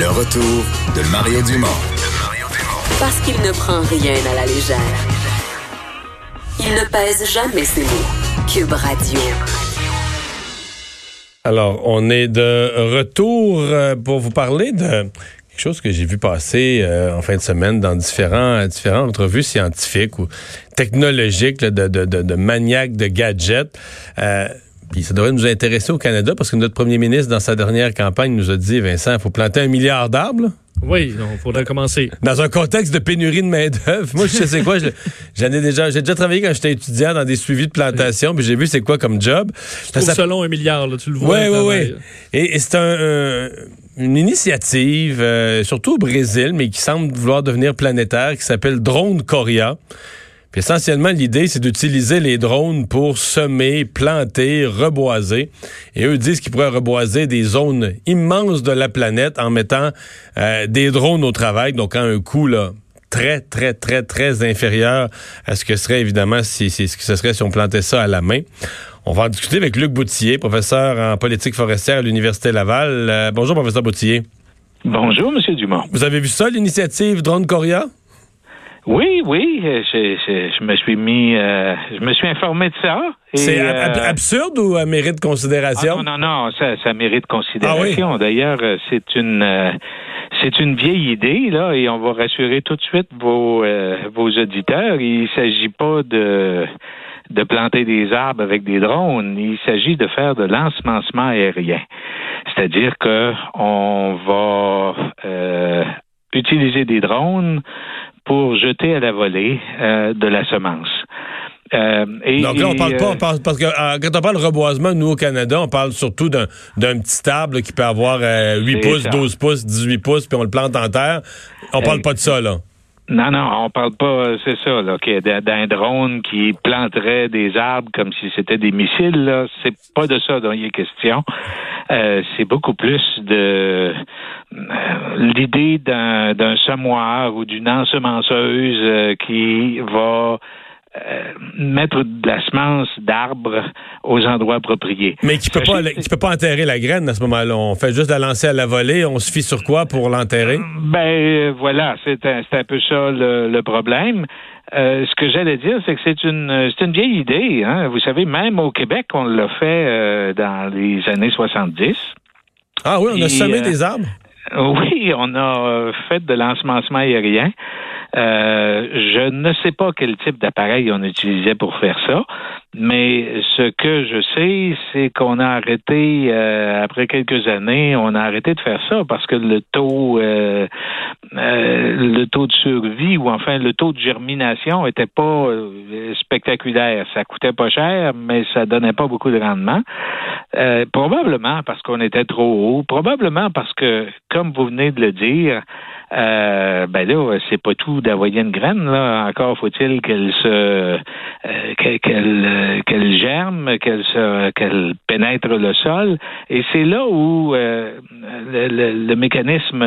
Le retour de Mario Dumont. Parce qu'il ne prend rien à la légère. Il ne pèse jamais ses mots. Cube Radio. Alors, on est de retour euh, pour vous parler de quelque chose que j'ai vu passer euh, en fin de semaine dans différents, différentes entrevues scientifiques ou technologiques là, de, de, de, de maniaques de gadgets. Euh, puis ça devrait nous intéresser au Canada parce que notre premier ministre, dans sa dernière campagne, nous a dit, Vincent, il faut planter un milliard d'arbres. Oui, il faudrait commencer. Dans un contexte de pénurie de main-d'œuvre. Moi, je sais quoi, je- j'en ai déjà, j'ai déjà travaillé quand j'étais étudiant dans des suivis de plantation, puis j'ai vu c'est quoi comme job. Ça Pour s'appelle- selon un milliard, là, tu le vois. oui, oui, travail. oui. Et, et c'est un, un- une initiative, euh, surtout au Brésil, mais qui semble vouloir devenir planétaire, qui s'appelle Drone Coria. Puis essentiellement, l'idée, c'est d'utiliser les drones pour semer, planter, reboiser. Et eux disent qu'ils pourraient reboiser des zones immenses de la planète en mettant euh, des drones au travail, donc à un coût là, très, très, très, très inférieur à ce que serait évidemment si, si- ce que ce serait si on plantait ça à la main. On va en discuter avec Luc Boutillier, professeur en politique forestière à l'Université Laval. Euh, bonjour, professeur Boutillier. Bonjour, Monsieur Dumont. Vous avez vu ça, l'initiative Drone Coria? Oui, oui, euh, je, je- je me suis mis, euh, je me suis informé de ça. C'est ab- ab- euh, absurde ou euh, mérite ah, considération? non, non, non, ça, ça mérite Ah considération. D'ailleurs, euh, c'est une, euh, c'est une vieille idée là, et on va rassurer tout de suite vos, euh, vos auditeurs. Il s'agit pas de de planter des arbres avec des drones. Il s'agit de faire de l'ensemencement aérien. C'est-à-dire que on va euh, utiliser des drones pour jeter à la volée euh, de la semence. Euh, et, Donc là, on et, parle pas, euh, on parle- parce que euh, quand on parle reboisement, nous au Canada, on parle surtout d'un d'un petit arbre qui peut avoir euh, 8 C'est pouces, ça. 12 pouces, 18 pouces, puis on le plante en terre. On parle pas de ça, là. Non, non, on parle pas, c'est ça, là, qu'il y a d'un drone qui planterait des arbres comme si c'était des missiles, là. C'est pas de ça dont il est question. Euh, c'est beaucoup plus de euh, l'idée d'un, d'un semoir ou d'une ensemenceuse euh, qui va euh, mettre de la semence d'arbres aux endroits appropriés. Mais qui peut pas, qui peut pas enterrer la graine à ce moment-là. On fait juste la lancer à la volée. On se fie sur quoi pour l'enterrer? Ben voilà, c'est un, c'est un peu ça le, le problème. Euh, ce que j'allais dire, c'est que c'est une c'est une vieille idée. Hein? Vous savez, même au Québec, on l'a fait euh, dans les années 70. Ah oui, on a Et, semé euh, des arbres? Oui, on a euh, fait de l'ensemencement aérien. Euh, je ne sais pas quel type d'appareil on utilisait pour faire ça, mais ce que je sais, c'est qu'on a arrêté, euh, après quelques années, on a arrêté de faire ça parce que le taux, euh, euh, le taux de survie ou enfin le taux de germination était pas euh, spectaculaire. Ça coûtait pas cher, mais ça donnait pas beaucoup de rendement. Euh, probablement parce qu'on était trop haut, probablement parce que, comme vous venez de le dire, euh, ben là, c'est pas tout d'envoyer une graine. Là. Encore faut-il qu'elle se euh, qu'elle qu'elle, euh, qu'elle germe, qu'elle se qu'elle pénètre le sol. Et c'est là où le, le- mécanisme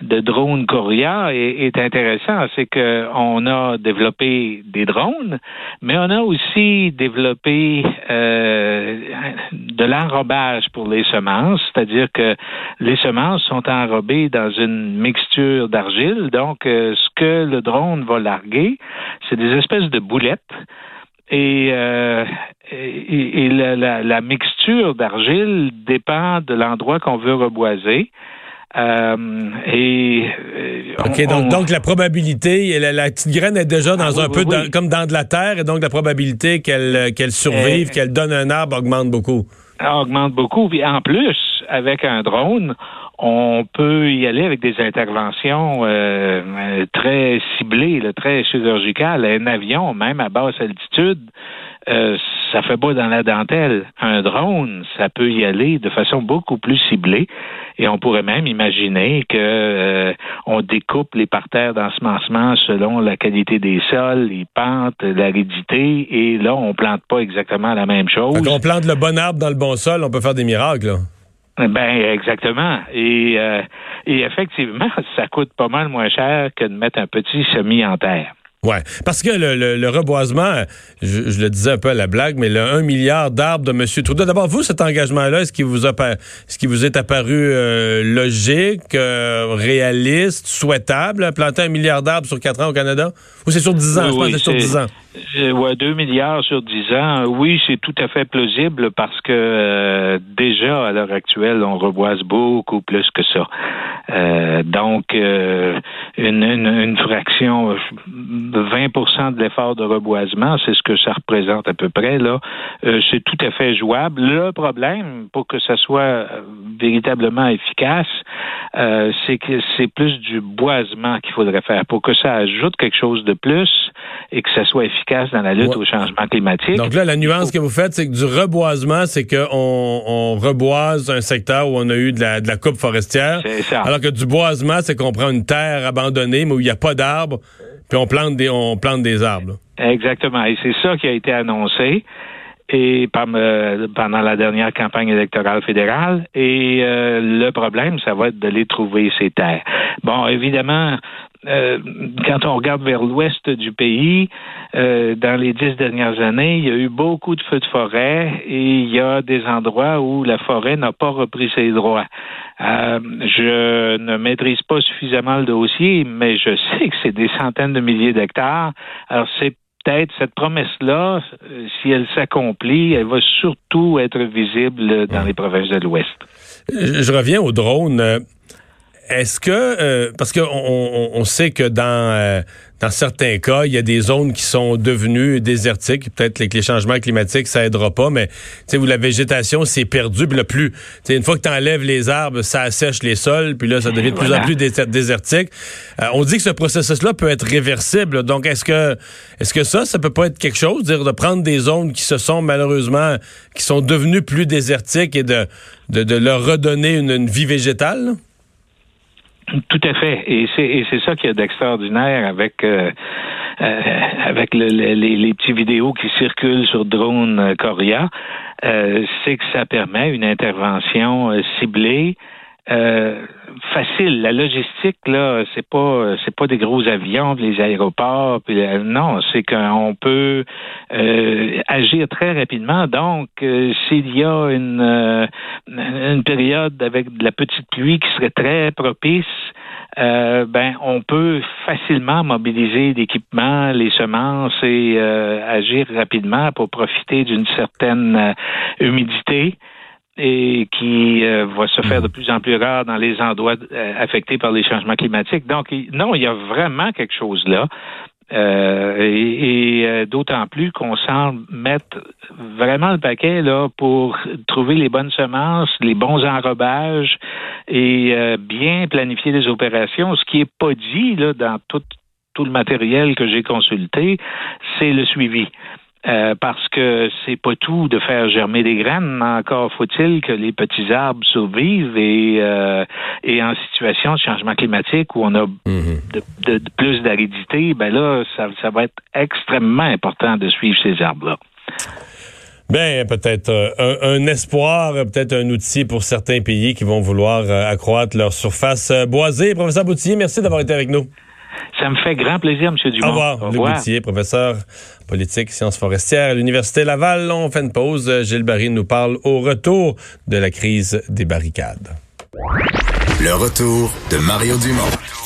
de drone Coria est, intéressant. C'est que on a développé des drones, mais on a aussi développé de l'enrobage pour les semences, c'est-à-dire que les semences sont enrobées dans une mixture d'argile. Donc, euh, ce que le drone va larguer, c'est des espèces de boulettes. Et, euh, et, et la, la- la mixture d'argile dépend de l'endroit qu'on veut reboiser. Euh, et OK, on- donc, on- donc la probabilité, la, la petite graine est déjà dans Ah un oui, peu oui, dans- oui. comme dans de la terre, et donc la probabilité qu'elle qu'elle survive, Euh, qu'elle donne un arbre augmente beaucoup. Augmente beaucoup. En plus, avec un drone, on peut y aller avec des interventions euh, euh, très ciblées, là, très chirurgicales. Un avion, même à basse altitude, euh, ça fait pas dans la dentelle. Un drone, ça peut y aller de façon beaucoup plus ciblée. Et on pourrait même imaginer que euh, on découpe les parterres d'ensemencement selon la qualité des sols, les pentes, l'aridité, et là, on plante pas exactement la même chose. Quand on plante le bon arbre dans le bon sol, on peut faire des miracles. Là. Ben exactement. Et, euh, et effectivement, ça coûte pas mal moins cher que de mettre un petit semis en terre. Ouais, parce que le, le, le reboisement, je, je, le disais un peu à la blague, mais le 1 milliard d'arbres de M. Trudeau. D'abord, vous, cet engagement-là, est-ce qu'il vous a est-ce qu'il vous est apparu euh, logique, euh, réaliste, souhaitable, planter un milliard d'arbres sur quatre ans au Canada? Ou c'est sur 10 ans? Oui, je pense que c'est sur 10 ans. Ouais, 2 milliards sur 10 ans. Oui, c'est tout à fait plausible parce que euh, déjà, à l'heure actuelle, on reboise beaucoup plus que ça. Euh, donc, euh, une, une, une, fraction, 20% de l'effort de reboisement, c'est ce que ça représente à peu près. là. Euh, c'est tout à fait jouable. Le problème, pour que ça soit véritablement efficace, euh, c'est que c'est plus du boisement qu'il faudrait faire. Pour que ça ajoute quelque chose de plus et que ça soit efficace dans la lutte ouais. au changement climatique. Donc là, la nuance faut... que vous faites, c'est que du reboisement, c'est qu'on on reboise un secteur où on a eu de la, de la coupe forestière. Ça. Alors que du boisement, c'est qu'on prend une terre abandonnée, mais où il n'y a pas d'arbres, puis on plante des, on plante des arbres. Exactement. Et c'est ça qui a été annoncé et euh, pendant la dernière campagne électorale fédérale. Et euh, le problème, ça va être de les trouver, ces terres. Bon, évidemment, euh, quand on regarde vers l'ouest du pays, euh, dans les dix dernières années, il y a eu beaucoup de feux de forêt et il y a des endroits où la forêt n'a pas repris ses droits. Euh, je ne maîtrise pas suffisamment le dossier, mais je sais que c'est des centaines de milliers d'hectares. Alors c'est peut-être cette promesse-là, si elle s'accomplit, elle va surtout être visible dans les provinces de l'Ouest. Je, reviens au drone. Est-ce que euh, parce qu'on on, on sait que dans euh, dans certains cas, il y a des zones qui sont devenues désertiques. Peut-être que les changements climatiques ça aidera pas, mais tu où la végétation s'est perdue, puis là plus, une fois que tu enlèves les arbres, ça assèche les sols, puis là ça devient de plus voilà. en plus désertique. Euh, on dit que ce processus-là peut être réversible. Donc est-ce que est-ce que ça, ça peut pas être quelque chose, dire de prendre des zones qui se sont malheureusement qui sont devenues plus désertiques et de de, de leur redonner une, une vie végétale? Tout à fait. Et c'est, et c'est ça qui est d'extraordinaire avec euh, euh, avec le, le, les, les petits vidéos qui circulent sur drone Coria, euh, c'est que ça permet une intervention ciblée. Euh, facile. La logistique là, c'est pas c'est pas des gros avions, les aéroports. Puis, non, c'est qu'on peut euh, agir très rapidement. Donc, euh, s'il y a une une période avec de la petite pluie qui serait très propice, ben on peut facilement mobiliser l'équipement, les semences et agir rapidement pour profiter d'une certaine humidité et qui euh, va se faire de plus en plus rare dans les endroits euh, affectés par les changements climatiques. Donc, non, il y a vraiment quelque chose là. Euh, et, et d'autant plus qu'on semble mettre vraiment le paquet là pour trouver les bonnes semences, les bons enrobages et euh, bien planifier les opérations. Ce qui est pas dit là dans tout tout le matériel que j'ai consulté, c'est le suivi. Euh, parce que c'est pas tout de faire germer des graines. Encore faut-il que les petits arbres survivent et, euh, et en situation de changement climatique où on a mm-hmm. de, de, de plus d'aridité, ben là, ça, ça va être extrêmement important de suivre ces arbres-là. Bien, peut-être euh, un, un, espoir, peut-être un outil pour certains pays qui vont vouloir euh, accroître leur surface boisée. Professeur Boutillier, merci d'avoir été avec nous. Ça me fait grand plaisir, M. Dumont. Au revoir. Au revoir. Luc Boutier, professeur politique sciences forestières à l'Université Laval. On fait une pause. Gilles Barry nous parle au retour de la crise des barricades. Le retour de Mario Dumont.